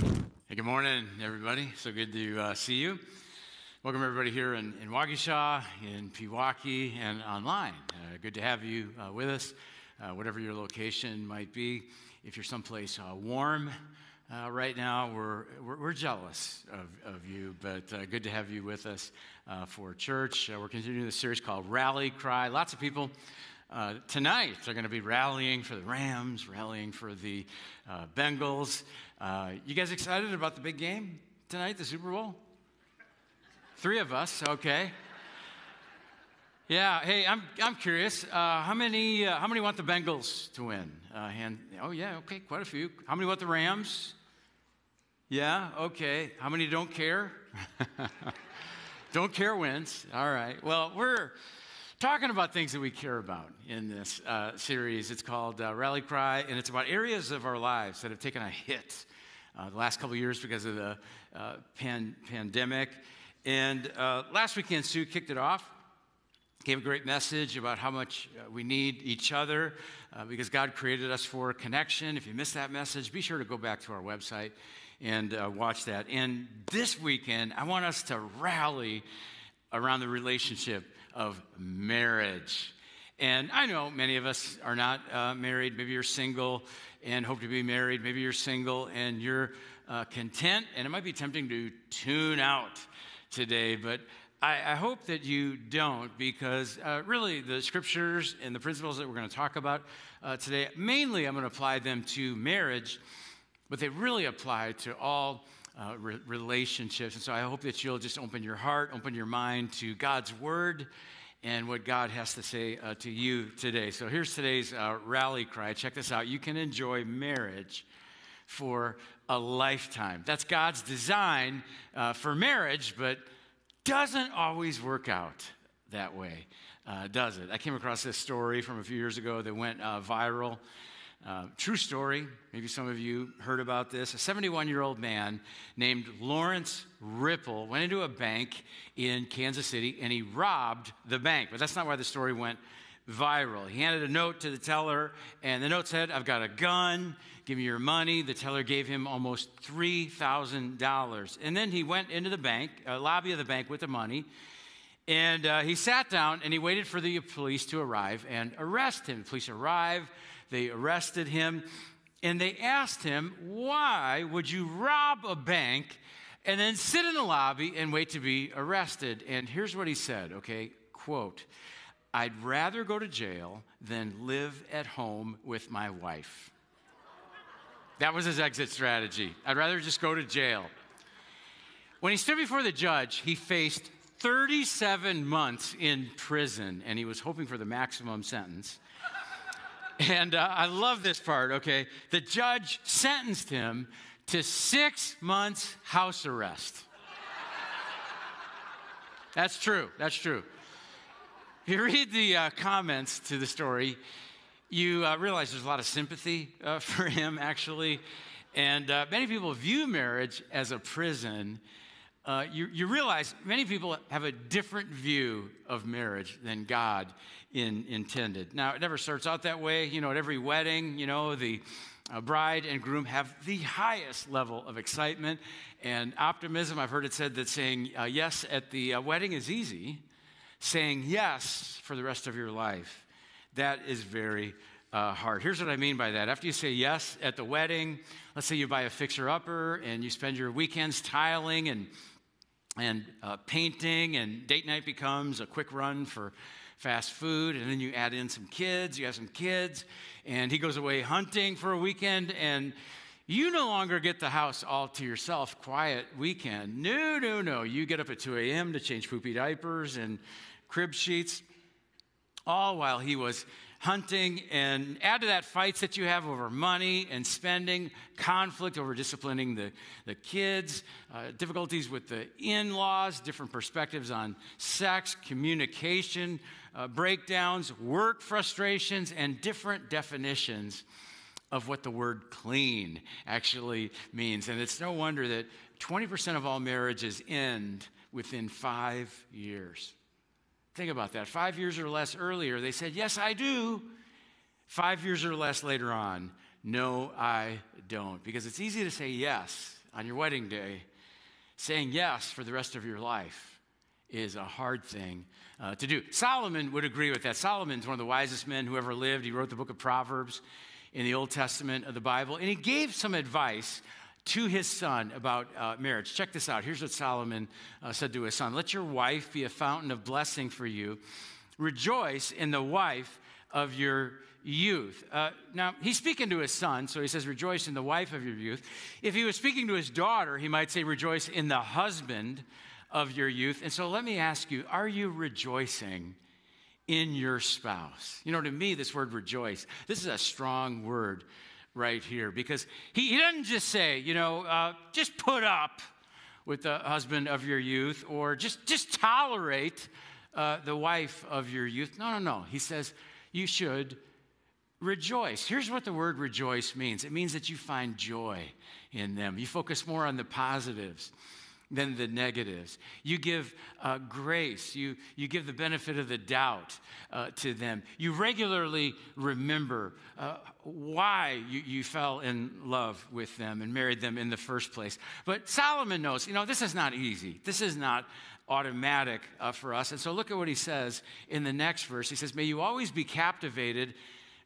Hey, good morning, everybody. So good to uh, see you. Welcome, everybody, here in, in Waukesha, in Pewaukee, and online. Uh, good to have you uh, with us, uh, whatever your location might be. If you're someplace uh, warm uh, right now, we're, we're, we're, jealous of, of you, but good to have you with us for church. we're continuing the series called Rally Cry. Lots of people uh, tonight, they're going to be rallying for the Rams, rallying for the uh, Bengals. Uh, you guys excited about the big game tonight, the Super Bowl? Three of us, okay. Yeah, hey, I'm, I'm curious. Uh, how, many, uh, how many want the Bengals to win? hand, oh, yeah, okay, quite a few. How many want the Rams? Yeah, okay. How many don't care? don't care wins. All right. Well, we're talking about things that we care about in this uh, series. It's called uh, Rally Cry, and it's about areas of our lives that have taken a hit uh, the last couple years because of the uh, pan- pandemic. And uh, last weekend, Sue kicked it off, gave a great message about how much uh, we need each other because God created us for connection. If you missed that message, be sure to go back to our website and watch that. And this weekend, I want us to rally around the relationship of marriage. And I know many of us are not uh, married. Maybe you're single and hope to be married. Maybe you're single and you're uh, content, and it might be tempting to tune out today, but I, I hope that you don't because uh, really the scriptures and the principles that we're going to talk about uh, today, mainly I'm going to apply them to marriage, but they really apply to all uh, re- relationships. And so I hope that you'll just open your heart, open your mind to God's word and what God has to say uh, to you today. So here's today's uh, rally cry. Check this out. You can enjoy marriage for a lifetime. That's God's design uh, for marriage, but doesn't always work out that way, uh, does it? I came across this story from a few years ago that went uh, viral. Uh, true story, maybe some of you heard about this. A 71 year old man named Lawrence Ripple went into a bank in Kansas City and he robbed the bank. But that's not why the story went viral. He handed a note to the teller, and the note said, I've got a gun, give me your money. The teller gave him almost $3,000. And then he went into the bank, uh, lobby of the bank with the money. And uh, he sat down and he waited for the police to arrive and arrest him. The police arrive, they arrested him, and they asked him, Why would you rob a bank and then sit in the lobby and wait to be arrested? And here's what he said, okay? Quote, I'd rather go to jail than live at home with my wife. That was his exit strategy. I'd rather just go to jail. When he stood before the judge, he faced 37 months in prison, and he was hoping for the maximum sentence. And uh, I love this part, okay? The judge sentenced him to six months house arrest. That's true. That's true. If you read the uh, comments to the story, you uh, realize there's a lot of sympathy uh, for him, actually. And uh, many people view marriage as a prison. Uh, you, you realize many people have a different view of marriage than God in, intended. Now, it never starts out that way. You know, at every wedding, you know, the uh, bride and groom have the highest level of excitement and optimism. I've heard it said that saying uh, yes at the uh, wedding is easy, saying yes for the rest of your life, that is very uh, hard. Here's what I mean by that. After you say yes at the wedding, let's say you buy a fixer upper and you spend your weekends tiling and and uh, painting, and date night becomes a quick run for fast food, and then you add in some kids, you have some kids, and he goes away hunting for a weekend, and you no longer get the house all to yourself, quiet weekend. No, no, no. You get up at 2 a.m. to change poopy diapers and crib sheets, all while he was hunting, and add to that fights that you have over money and spending, conflict over disciplining the, the kids, uh, difficulties with the in laws, different perspectives on sex, communication, uh, breakdowns, work frustrations, and different definitions of what the word clean actually means. And it's no wonder that 20% of all marriages end within five years. Think about that. Five years or less earlier, they said, Yes, I do. Five years or less later on, no, I don't. Because it's easy to say yes on your wedding day, saying yes for the rest of your life is a hard thing uh, to do. Solomon would agree with that. Solomon's one of the wisest men who ever lived. He wrote the book of Proverbs in the Old Testament of the Bible, and he gave some advice to his son about uh, marriage. Check this out. Here's what Solomon uh, said to his son Let your wife be a fountain of blessing for you. Rejoice in the wife of your youth. Uh, now, he's speaking to his son, so he says, Rejoice in the wife of your youth. If he was speaking to his daughter, he might say, Rejoice in the husband of your youth. And so let me ask you, are you rejoicing in your spouse? You know, to me, this word rejoice, this is a strong word right here because he, he doesn't just say, you know, uh, just put up with the husband of your youth or just, just tolerate uh, the wife of your youth. No, no, no. He says, you should rejoice. Here's what the word rejoice means it means that you find joy in them, you focus more on the positives than the negatives. You give uh, grace, you, you give the benefit of the doubt uh, to them. You regularly remember uh, why you, you fell in love with them and married them in the first place. But Solomon knows, you know, this is not easy. This is not automatic uh, for us. And so look at what he says in the next verse. He says, May you always be captivated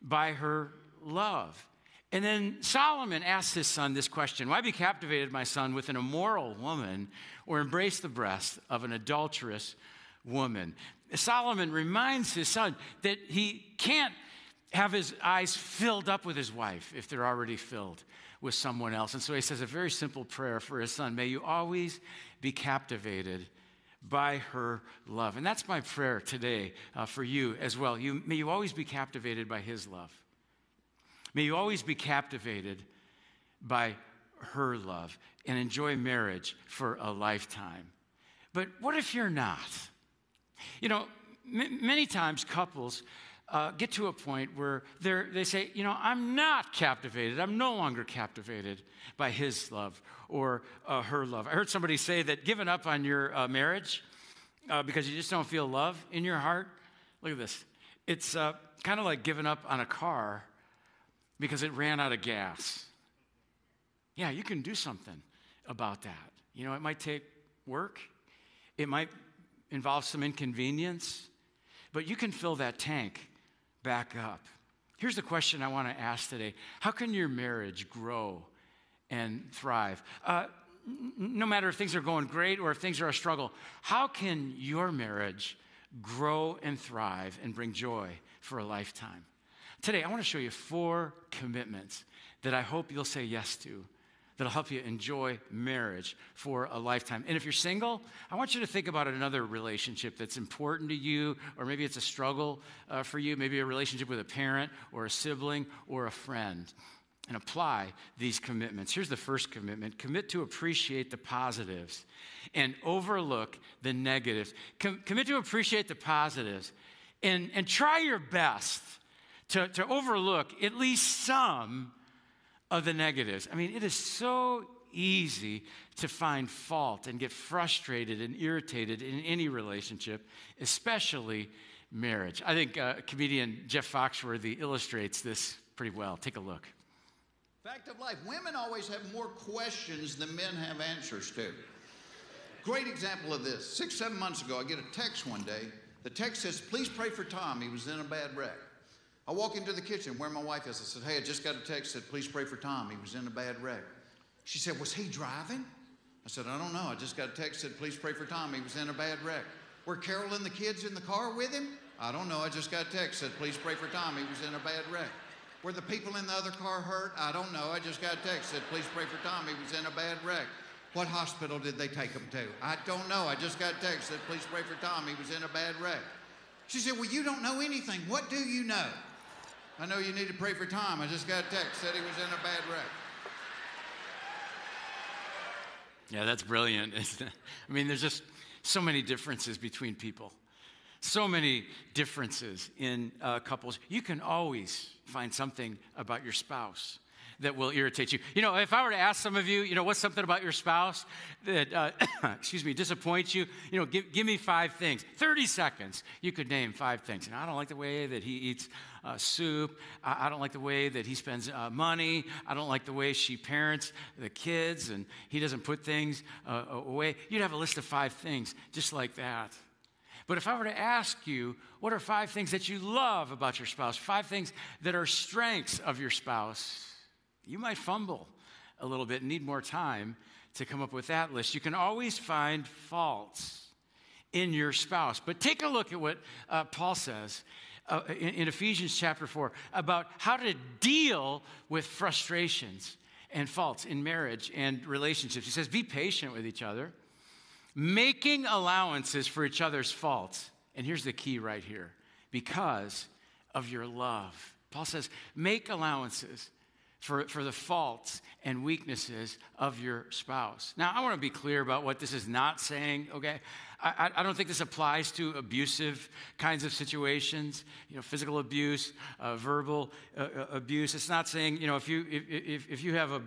by her love. And then Solomon asked his son this question Why be captivated, my son, with an immoral woman or embrace the breast of an adulterous woman? Solomon reminds his son that he can't have his eyes filled up with his wife if they're already filled with someone else. And so he says a very simple prayer for his son May you always be captivated by her love. And that's my prayer today uh, for you as well. You, may you always be captivated by his love. May you always be captivated by her love and enjoy marriage for a lifetime. But what if you're not? You know, m- many times couples uh, get to a point where they say, you know, I'm not captivated. I'm no longer captivated by his love or uh, her love. I heard somebody say that giving up on your uh, marriage uh, because you just don't feel love in your heart. Look at this. It's uh, kind of like giving up on a car because it ran out of gas. Yeah, you can do something about that. You know, it might take work, it might involve some inconvenience, but you can fill that tank back up. Here's the question I want to ask today How can your marriage grow and thrive? Uh, no matter if things are going great or if things are a struggle, how can your marriage grow and thrive and bring joy for a lifetime? Today, I want to show you four commitments that I hope you'll say yes to that'll help you enjoy marriage for a lifetime. And if you're single, I want you to think about another relationship that's important to you, or maybe it's a struggle uh, for you, maybe a relationship with a parent or a sibling or a friend, and apply these commitments. Here's the first commitment commit to appreciate the positives and overlook the negatives. Com- commit to appreciate the positives and, and try your best to, to overlook at least some of the negatives. I mean, it is so easy to find fault and get frustrated and irritated in any relationship, especially marriage. I think uh, comedian Jeff Foxworthy illustrates this pretty well. Take a look. Fact of life women always have more questions than men have answers to. Great example of this. Six, seven months ago, I get a text one day. The text says, Please pray for Tom. He was in a bad wreck. I walk into the kitchen where my wife is. I said, Hey, I just got a text said, Please pray for Tom. He was in a bad wreck. She said, Was he driving? I said, I don't know. I just got a text said, Please pray for Tom. He was in a bad wreck. Were Carol and the kids in the car with him? I don't know. I just got a text said, Please pray for Tom. He was in a bad wreck. Were the people in the other car hurt? I don't know. I just got a text said, Please pray for Tom. He was in a bad wreck. What hospital did they take him to? I don't know. I just got a text said, Please pray for Tom. He was in a bad wreck. She said, Well, you don't know anything. What do you know? I know you need to pray for Tom. I just got a text, said he was in a bad wreck. Yeah, that's brilliant. I mean, there's just so many differences between people, so many differences in uh, couples. You can always find something about your spouse that will irritate you. You know, if I were to ask some of you, you know, what's something about your spouse that, uh, excuse me, disappoints you? You know, give, give me five things. 30 seconds, you could name five things. And I don't like the way that he eats uh, soup. I, I, don't like the way that he spends uh, money. I don't like the way she parents the kids and he doesn't put things uh, away. You'd have a list of five things just like that. But if I were to ask you, what are five things that you love about your spouse? Five things that are strengths of your spouse? You might fumble a little bit need more time to come up with that list. You can always find faults in your spouse. But take a look at what uh, Paul says uh, in, in Ephesians chapter 4 about how to deal with frustrations and faults in marriage and relationships. He says, Be patient with each other making allowances for each other's faults. And here's the key right here because of your love. Paul says, make allowances for, for the faults and weaknesses of your spouse. Now, I want to be clear about what this is not saying, okay? I, I don't think this applies to abusive kinds of situations, you know, physical abuse, uh, verbal uh, uh abuse. It's not saying, you know, if you, if, if you have a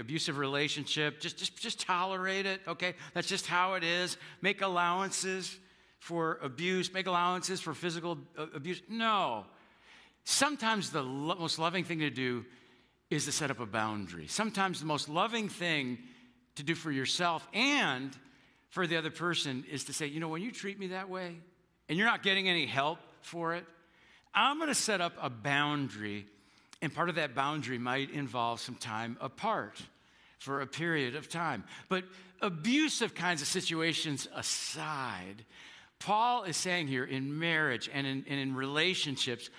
abusive relationship, just, just, just tolerate it, okay? That's just how it is. Make allowances for abuse, make allowances for physical uh, abuse. No. Sometimes the lo- most loving thing to do is to set up a boundary. Sometimes the most loving thing to do for yourself and for the other person is to say, you know, when you treat me that way and you're not getting any help for it, I'm going to set up a boundary. And part of that boundary might involve some time apart for a period of time. But abusive kinds of situations aside, Paul is saying here in marriage and in, and in relationships,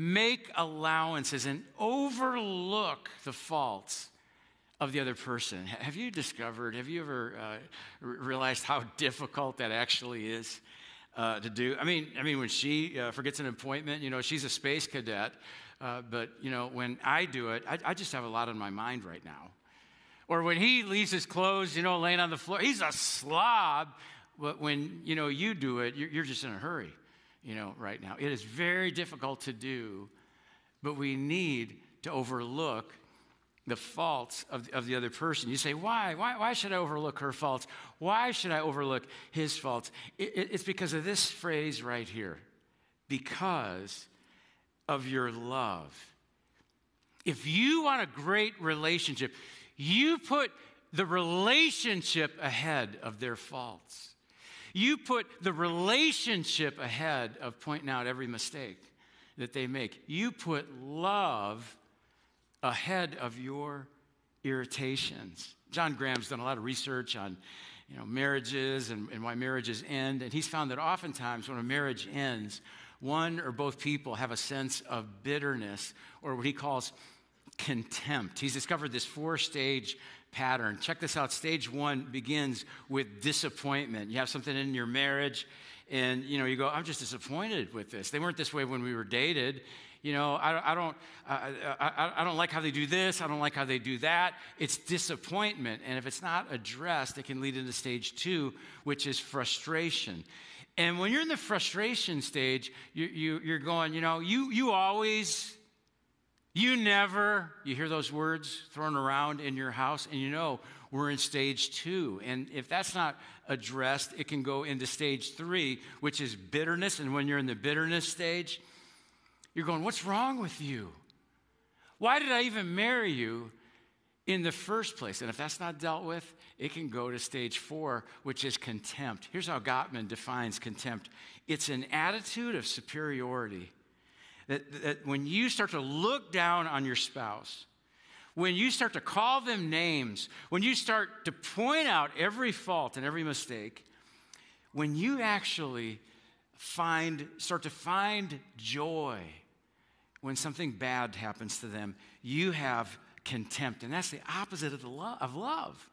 make allowances and overlook the faults of the other person. Have you discovered, have you ever uh, realized how difficult that actually is uh, to do? I mean, I mean, when she uh, forgets an appointment, you know, she's a space cadet, uh, but, you know, when I do it, I, I, just have a lot on my mind right now. Or when he leaves his clothes, you know, laying on the floor, he's a slob, but when, you know, you do it, you're, you're just in a hurry, you know, right now. It is very difficult to do, but we need to overlook the faults of, of the other person. You say, why? why? Why should I overlook her faults? Why should I overlook his faults? It, it, it's because of this phrase right here because of your love. If you want a great relationship, you put the relationship ahead of their faults. You put the relationship ahead of pointing out every mistake that they make. You put love ahead of your irritations. John Gottman's done a lot of research on you know, marriages and, and why marriages end, and he's found that oftentimes when a marriage ends, one or both people have a sense of bitterness or what he calls contempt. He's discovered this four stage pattern. Check this out. Stage one begins with disappointment. You have something in your marriage, and you know you go, "I'm just disappointed with this." They weren't this way when we were dated, you know, I, I don't, I, I, I, don't like how they do this. I don't like how they do that. It's disappointment. And if it's not addressed, it can lead into stage two, which is frustration. And when you're in the frustration stage, you, you, you're going, you know, you, you always, you never, you hear those words thrown around in your house, and you know, we're in stage two. And if that's not addressed, it can go into stage three, which is bitterness. And when you're in the bitterness stage, you're going, What's wrong with you? Why did I even marry you in the first place? And if that's not dealt with, it can go to stage four, which is contempt. Here's how Gottman defines contempt it's an attitude of superiority. That, that when you start to look down on your spouse, when you start to call them names, when you start to point out every fault and every mistake, when you actually find, start to find joy when something bad happens to them, you have contempt. And that's the opposite of, the lo- of love.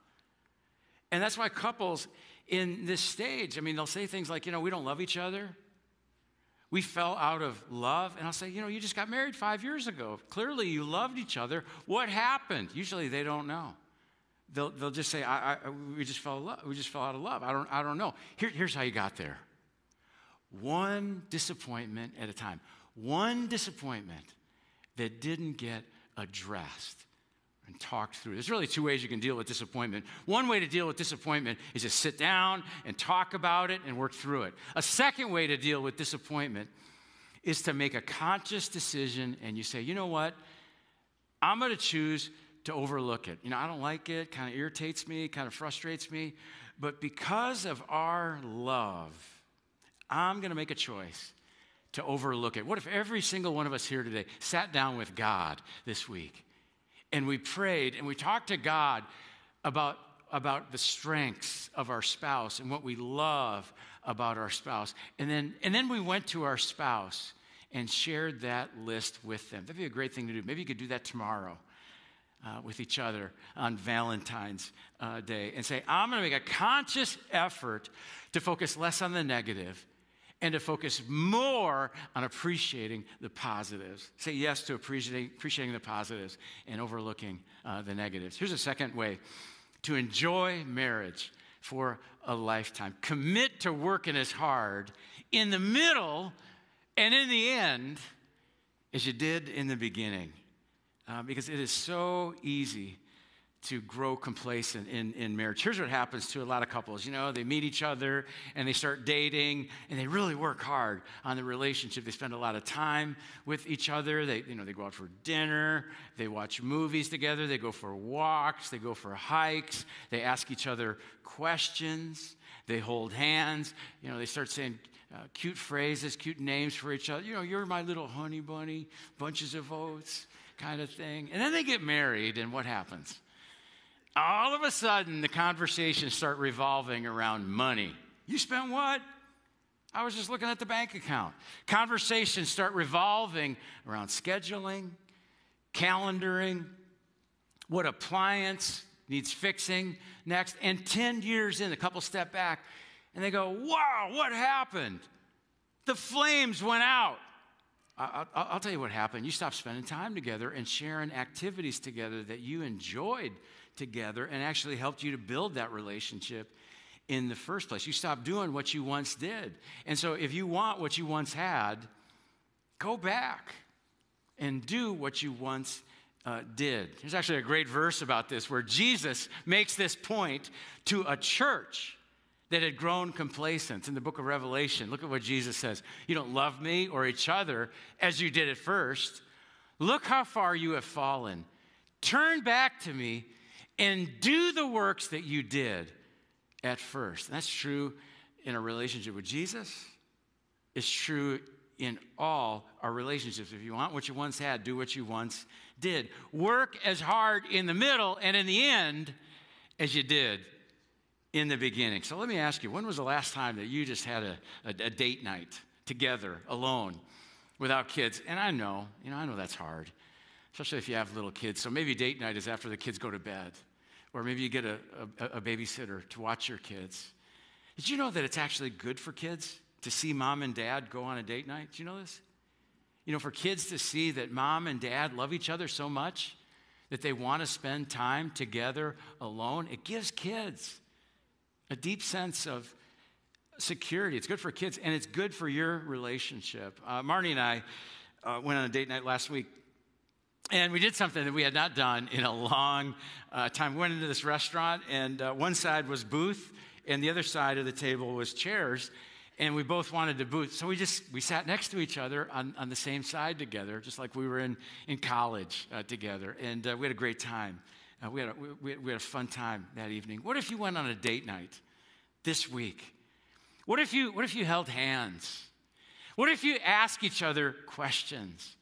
And that's why couples in this stage, I mean, they'll say things like, you know, we don't love each other. We fell out of love. And I'll say, you know, you just got married five years ago. Clearly you loved each other. What happened? Usually they don't know. They'll, they'll just say, I, I, we, just fell love. we just fell out of love. I don't, I don't know. Here, here's how you got there one disappointment at a time one disappointment that didn't get addressed and talked through. There's really two ways you can deal with disappointment. One way to deal with disappointment is to sit down and talk about it and work through it. A second way to deal with disappointment is to make a conscious decision and you say, you know what? I'm going to choose to overlook it. You know, I don't like it, kind of irritates me, kind of frustrates me, but because of our love, I'm going to make a choice to overlook it. What if every single one of us here today sat down with God this week and we prayed and we talked to God about, about the strengths of our spouse and what we love about our spouse? And then, and then we went to our spouse and shared that list with them. That'd be a great thing to do. Maybe you could do that tomorrow. Uh, with each other on Valentine's uh, Day and say, I'm going to make a conscious effort to focus less on the negative and to focus more on appreciating the positives. Say yes to appreciating, appreciating the positives and overlooking uh, the negatives. Here's a second way to enjoy marriage for a lifetime. Commit to working as hard in the middle and in the end as you did in the beginning. Uh, because it is so easy to grow complacent in, in marriage. Here's what happens to a lot of couples. You know, they meet each other and they start dating and they really work hard on the relationship. They spend a lot of time with each other. They, you know, they go out for dinner, they watch movies together, they go for walks, they go for hikes, they ask each other questions, they hold hands, you know, they start saying uh, cute phrases, cute names for each other. You know, you're my little honey bunny, bunches of oats kind of thing. And then they get married, and what happens? All of a sudden the conversations start revolving around money. You spent what? I was just looking at the bank account. Conversations start revolving around scheduling, calendaring, what appliance needs fixing next. And 10 years in, a couple step back, and they go, Wow, what happened? The flames went out. I'll, I'll, tell you what happened. You stopped spending time together and sharing activities together that you enjoyed together and actually helped you to build that relationship in the first place. You stopped doing what you once did. And so, if you want what you once had, go back and do what you once uh, did. There's actually a great verse about this where Jesus makes this point to a church that had grown complacent in the book of Revelation. Look at what Jesus says You don't love me or each other as you did at first. Look how far you have fallen. Turn back to me and do the works that you did at first. That's true in a relationship with Jesus. It's true in all our relationships. If you want what you once had, do what you once did. Work as hard in the middle and in the end as you did in the beginning. So let me ask you when was the last time that you just had a, a, a date night together, alone, without kids? And I know, you know, I know that's hard, especially if you have little kids. So maybe date night is after the kids go to bed. Or maybe you get a, a, a babysitter to watch your kids. Did you know that it's actually good for kids to see mom and dad go on a date night? Did you know this? You know, for kids to see that mom and dad love each other so much that they want to spend time together alone, it gives kids a deep sense of security. It's good for kids and it's good for your relationship. Uh, Marnie and I uh, went on a date night last week and we did something that we had not done in a long uh, time. We went into this restaurant, and uh, one side was booth, and the other side of the table was chairs. And we both wanted to booth. So we just we sat next to each other on, on the same side together, just like we were in, in college uh, together. And uh, we had a great time. Uh, we, had a, we, we had a fun time that evening. What if you went on a date night this week? What if you, what if you held hands? What if you ask each other questions?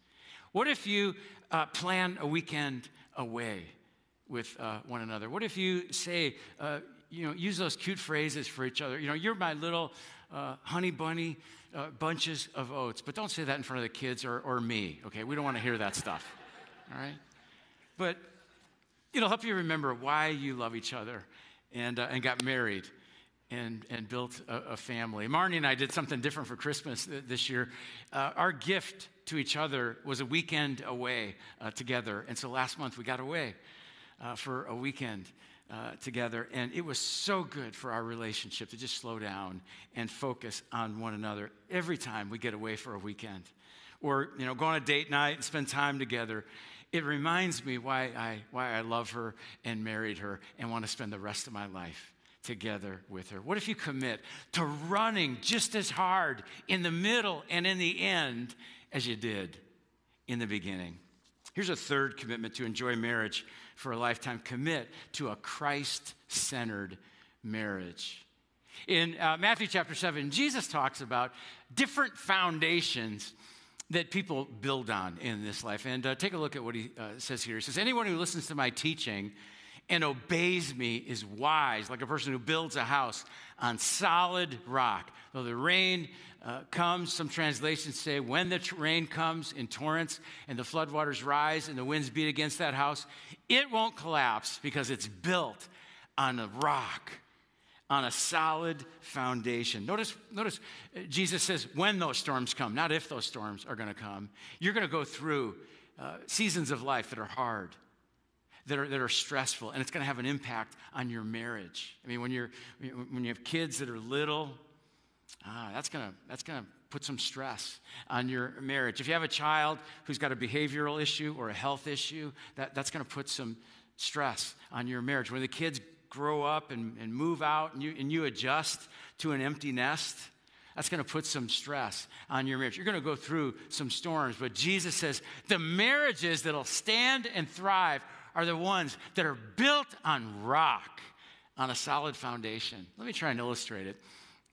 What if you uh, plan a weekend away with uh, one another? What if you say, uh, you know, use those cute phrases for each other? You know, you're my little uh, honey bunny uh, bunches of oats, but don't say that in front of the kids or, or me, okay? We don't want to hear that stuff, all right? But it'll help you remember why you love each other and, uh, and got married and, and built a, a, family. Marnie and I did something different for Christmas th- this year. Uh, our gift to each other was a weekend away uh, together. And so last month we got away uh, for a weekend uh, together. And it was so good for our relationship to just slow down and focus on one another every time we get away for a weekend. Or, you know, go on a date night and spend time together it reminds me why I, why I love her and married her and want to spend the rest of my life together with her? What if you commit to running just as hard in the middle and in the end as you did in the beginning? Here's a third commitment to enjoy marriage for a lifetime commit to a Christ centered marriage. In uh, Matthew chapter 7, Jesus talks about different foundations that people build on in this life. And uh, take a look at what he uh, says here. He says, Anyone who listens to my teaching and obeys me is wise, like a person who builds a house on solid rock. Though the rain uh, comes, some translations say, when the rain comes in torrents and the floodwaters rise and the winds beat against that house, it won't collapse because it's built on a rock on a solid foundation. Notice, notice uh, Jesus says when those storms come, not if those storms are going to come. You're going to go through uh, seasons of life that are hard, that are, that are stressful, and it's going to have an impact on your marriage. I mean, when, you're, when you have kids that are little, ah, that's going to that's to put some stress on your marriage. If you have a child who's got a behavioral issue or a health issue, that, that's going to put some stress on your marriage. When the kids grow up and, and move out and you, and you adjust to an empty nest, that's going to put some stress on your marriage. You're going to go through some storms, but Jesus says the marriages that'll stand and thrive are the ones that are built on rock, on a solid foundation. Let me try and illustrate it.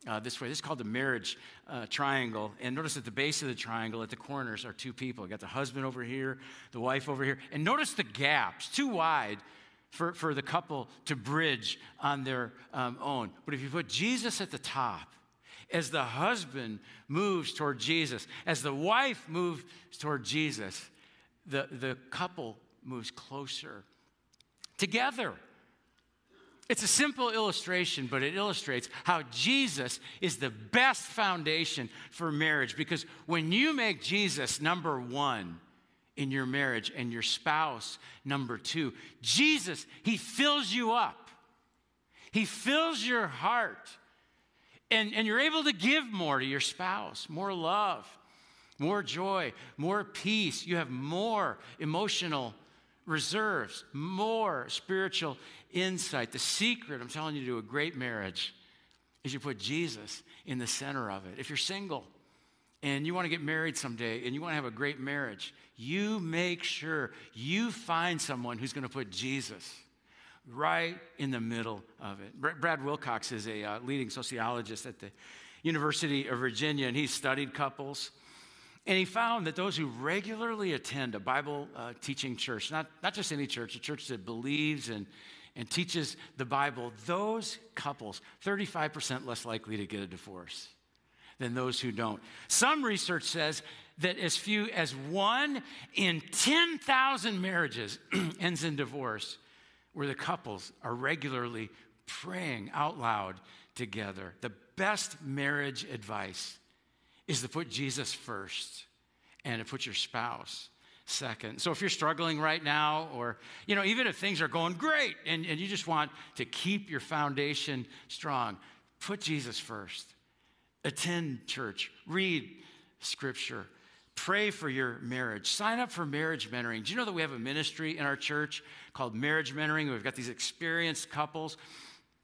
Uh, this way. This is called the marriage uh, triangle. And notice at the base of the triangle, at the corners, are two people. You got the husband over here, the wife over here. And notice the gaps, too wide for, for the couple to bridge on their um, own. But if you put Jesus at the top, as the husband moves toward Jesus, as the wife moves toward Jesus, the, the couple moves closer together. It's a simple illustration, but it illustrates how Jesus is the best foundation for marriage because when you make Jesus number one, in your marriage and your spouse, number two. Jesus, He fills you up, He fills your heart, and, and you're able to give more to your spouse, more love, more joy, more peace. You have more emotional reserves, more spiritual insight. The secret, I'm telling you, to a great marriage is you put Jesus in the center of it. If you're single, and you want to get married someday and you want to have a great marriage, you make sure you find someone who's going to put Jesus right in the middle of it. Brad Wilcox is a uh, leading sociologist at the University of Virginia, and he studied couples. And he found that those who regularly attend a Bible uh, teaching church, not, not just any church, a church that believes and, and teaches the Bible, those couples, 35% less likely to get a divorce than those who don't. Some research says that as few as one in 10,000 marriages ends in divorce, where the couples are regularly praying out loud together. The best marriage advice is to put Jesus first and to put your spouse second. So if you're struggling right now, or you know, even if things are going great and, and you just want to keep your foundation strong, put Jesus first attend church, read scripture, pray for your marriage, sign up for marriage mentoring. Do you know that we have a ministry in our church called Marriage Mentoring? We've got these experienced couples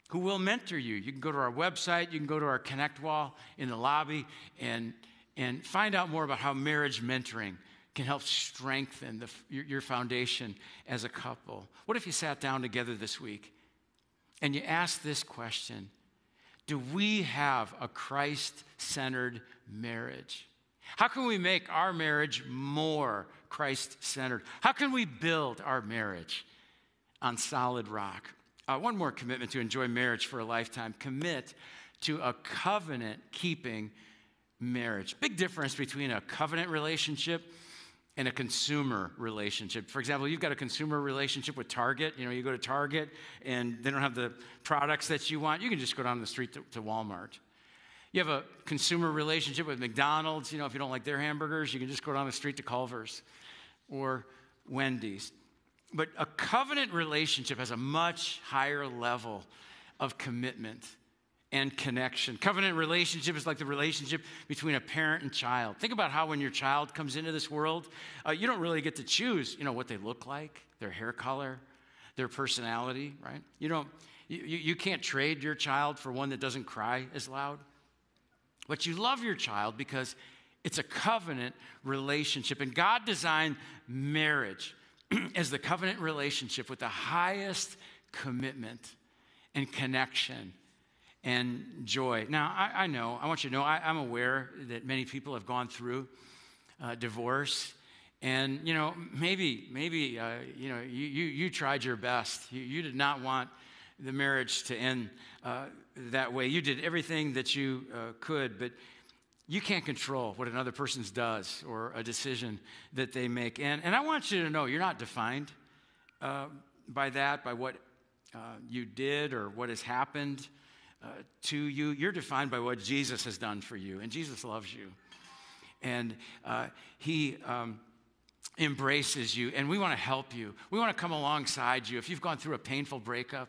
who will mentor you. You can go to our website, you can go to our Connect wall in the lobby and, and find out more about how marriage mentoring can help strengthen the, your, your foundation as a couple. What if you sat down together this week and you asked this question? do we have a Christ centered marriage? How can we make our marriage more Christ centered? How can we build our marriage on solid rock? Uh, one more commitment to enjoy marriage for a lifetime commit to a covenant keeping marriage. Big difference between a covenant relationship and a consumer relationship. For example, you've got a consumer relationship with Target. You know, you go to Target and they don't have the products that you want. You can just go down the street to, to Walmart. You have a consumer relationship with McDonald's. You know, if you don't like their hamburgers, you can just go down the street to Culver's or Wendy's. But a covenant relationship has a much higher level of commitment and connection. Covenant relationship is like the relationship between a parent and child. Think about how when your child comes into this world, uh, you don't really get to choose, you know, what they look like, their hair color, their personality, right? You don't, you, you can't trade your child for one that doesn't cry as loud. But you love your child because it's a covenant relationship. And God designed marriage as the covenant relationship with the highest commitment and connection and joy. Now, I, I know, I want you to know, I, am aware that many people have gone through uh, divorce. And, you know, maybe, maybe, uh, you know, you, you, you, tried your best. You, you, did not want the marriage to end uh, that way. You did everything that you uh, could, but you can't control what another person does or a decision that they make. And, and I want you to know you're not defined uh, by that, by what uh, you did or what has happened uh, to you. You're defined by what Jesus has done for you, and Jesus loves you. And uh, He um, embraces you, and we want to help you. We want to come alongside you. If you've gone through a painful breakup,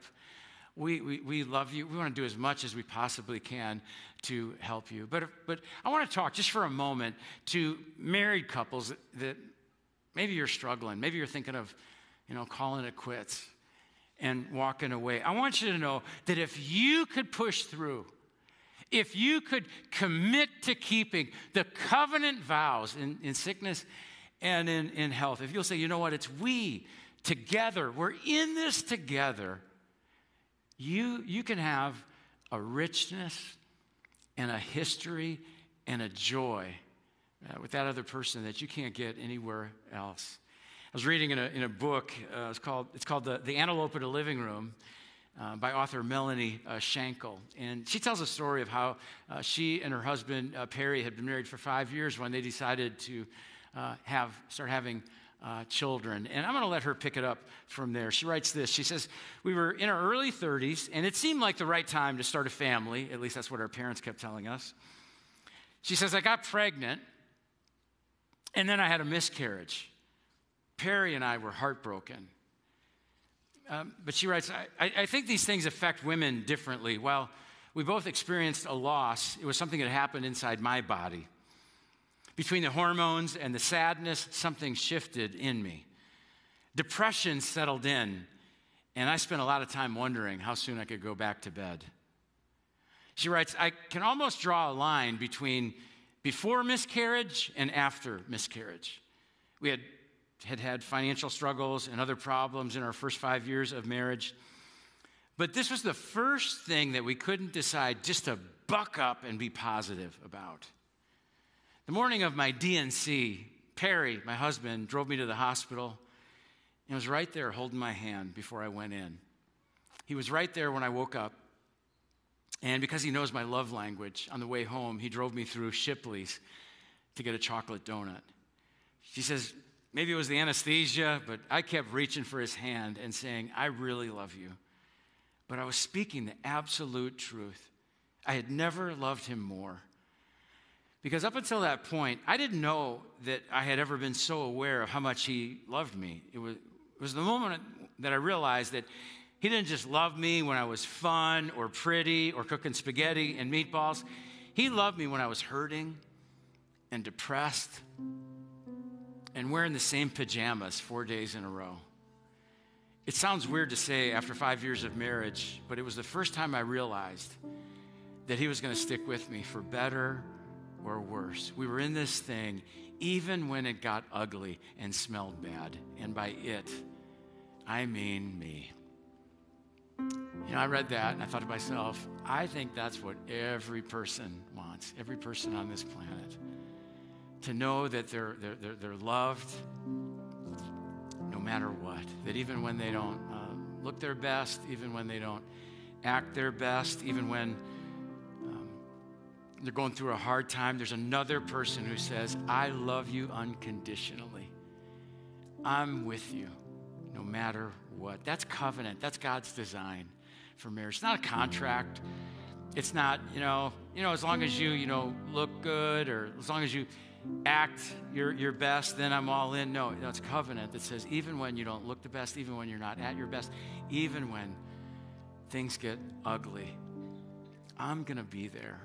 we, we, we love you. We want to do as much as we possibly can to help you. But, but I want to talk just for a moment to married couples that, that maybe you're struggling. Maybe you're thinking of, you know, calling it quits and walking away. I want you to know that if you could push through, if you could commit to keeping the covenant vows in, in sickness and in, in health, if you'll say, you know what, it's we together, we're in this together, you, you can have a richness and a history and a joy uh, with that other person that you can't get anywhere else. I was reading in a, in a book, uh, it's called, it's called the, the Antelope in the Living Room uh, by author Melanie uh, Shankle. And she tells a story of how uh, she and her husband, uh, Perry, had been married for five years when they decided to uh, have, start having children. And I'm going to let her pick it up from there. She writes this She says, We were in our early 30s, and it seemed like the right time to start a family. At least that's what our parents kept telling us. She says, I got pregnant, and then I had a miscarriage. Perry and I were heartbroken. Um, but she writes, I, I think these things affect women differently. Well, we both experienced a loss. It was something that happened inside my body. Between the hormones and the sadness, something shifted in me. Depression settled in, and I spent a lot of time wondering how soon I could go back to bed. She writes, I can almost draw a line between before miscarriage and after miscarriage. We had had had financial struggles and other problems in our first five years of marriage. But this was the first thing that we couldn't decide just to buck up and be positive about. The morning of my D&C, Perry, my husband, drove me to the hospital and was right there holding my hand before I went in. He was right there when I woke up. And because he knows my love language, on the way home, he drove me through Shipley's to get a chocolate donut. She says, Maybe it was the anesthesia, but I kept reaching for his hand and saying, I really love you. But I was speaking the absolute truth. I had never loved him more. Because up until that point, I didn't know that I had ever been so aware of how much he loved me. It was, it was the moment that I realized that he didn't just love me when I was fun or pretty or cooking spaghetti and meatballs. He loved me when I was hurting and depressed and wearing the same pajamas four days in a row. It sounds weird to say after five years of marriage, but it was the first time I realized that he was going to stick with me for better or worse. We were in this thing even when it got ugly and smelled bad. And by it, I mean me. You know, I read that and I thought to myself, I think that's what every person wants, every person on this planet to know that they're, they're, they're, loved no matter what. That even when they don't uh, look their best, even when they don't act their best, even when they're going through a hard time, there's another person who says, I love you unconditionally. I'm with you no matter what. That's covenant. That's God's design for marriage. It's not a contract. It's not, you know, you know, as long as you, you know, look good or as long as you act your, your best, then I'm all in. No, that's covenant that says even when you don't look the best, even when you're not at your best, even when things get ugly, I'm going to be there.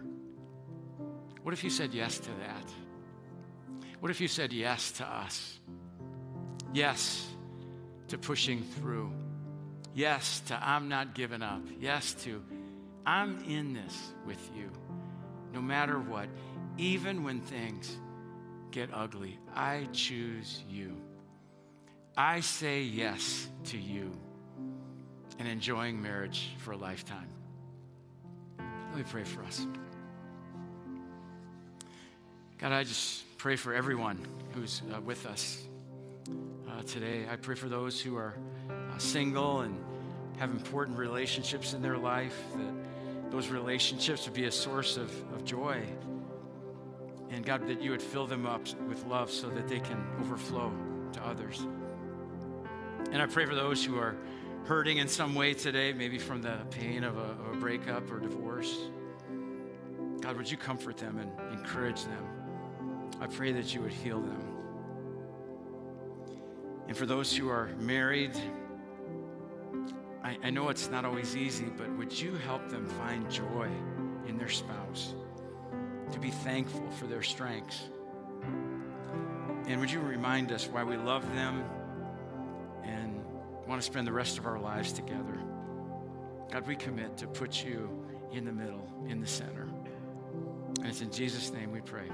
What if you said yes to that? What if you said yes to us? Yes to pushing through. Yes to I'm not giving up. Yes to I'm in this with you. No matter what, even when things get ugly, I choose you. I say yes to you and enjoying marriage for a lifetime. Let me pray for us. God, I just pray for everyone who's uh, with us uh, today. I pray for those who are uh, single and have important relationships in their life, that those relationships would be a source of, of joy. And God, that you would fill them up with love so that they can overflow to others. And I pray for those who are hurting in some way today, maybe from the pain of a, of a breakup or divorce. God, would you comfort them and encourage them? I pray that you would heal them. And for those who are married, I, I know it's not always easy, but would you help them find joy in their spouse? To be thankful for their strengths. And would you remind us why we love them and want to spend the rest of our lives together? God, we commit to put you in the middle, in the center. And it's in Jesus' name we pray.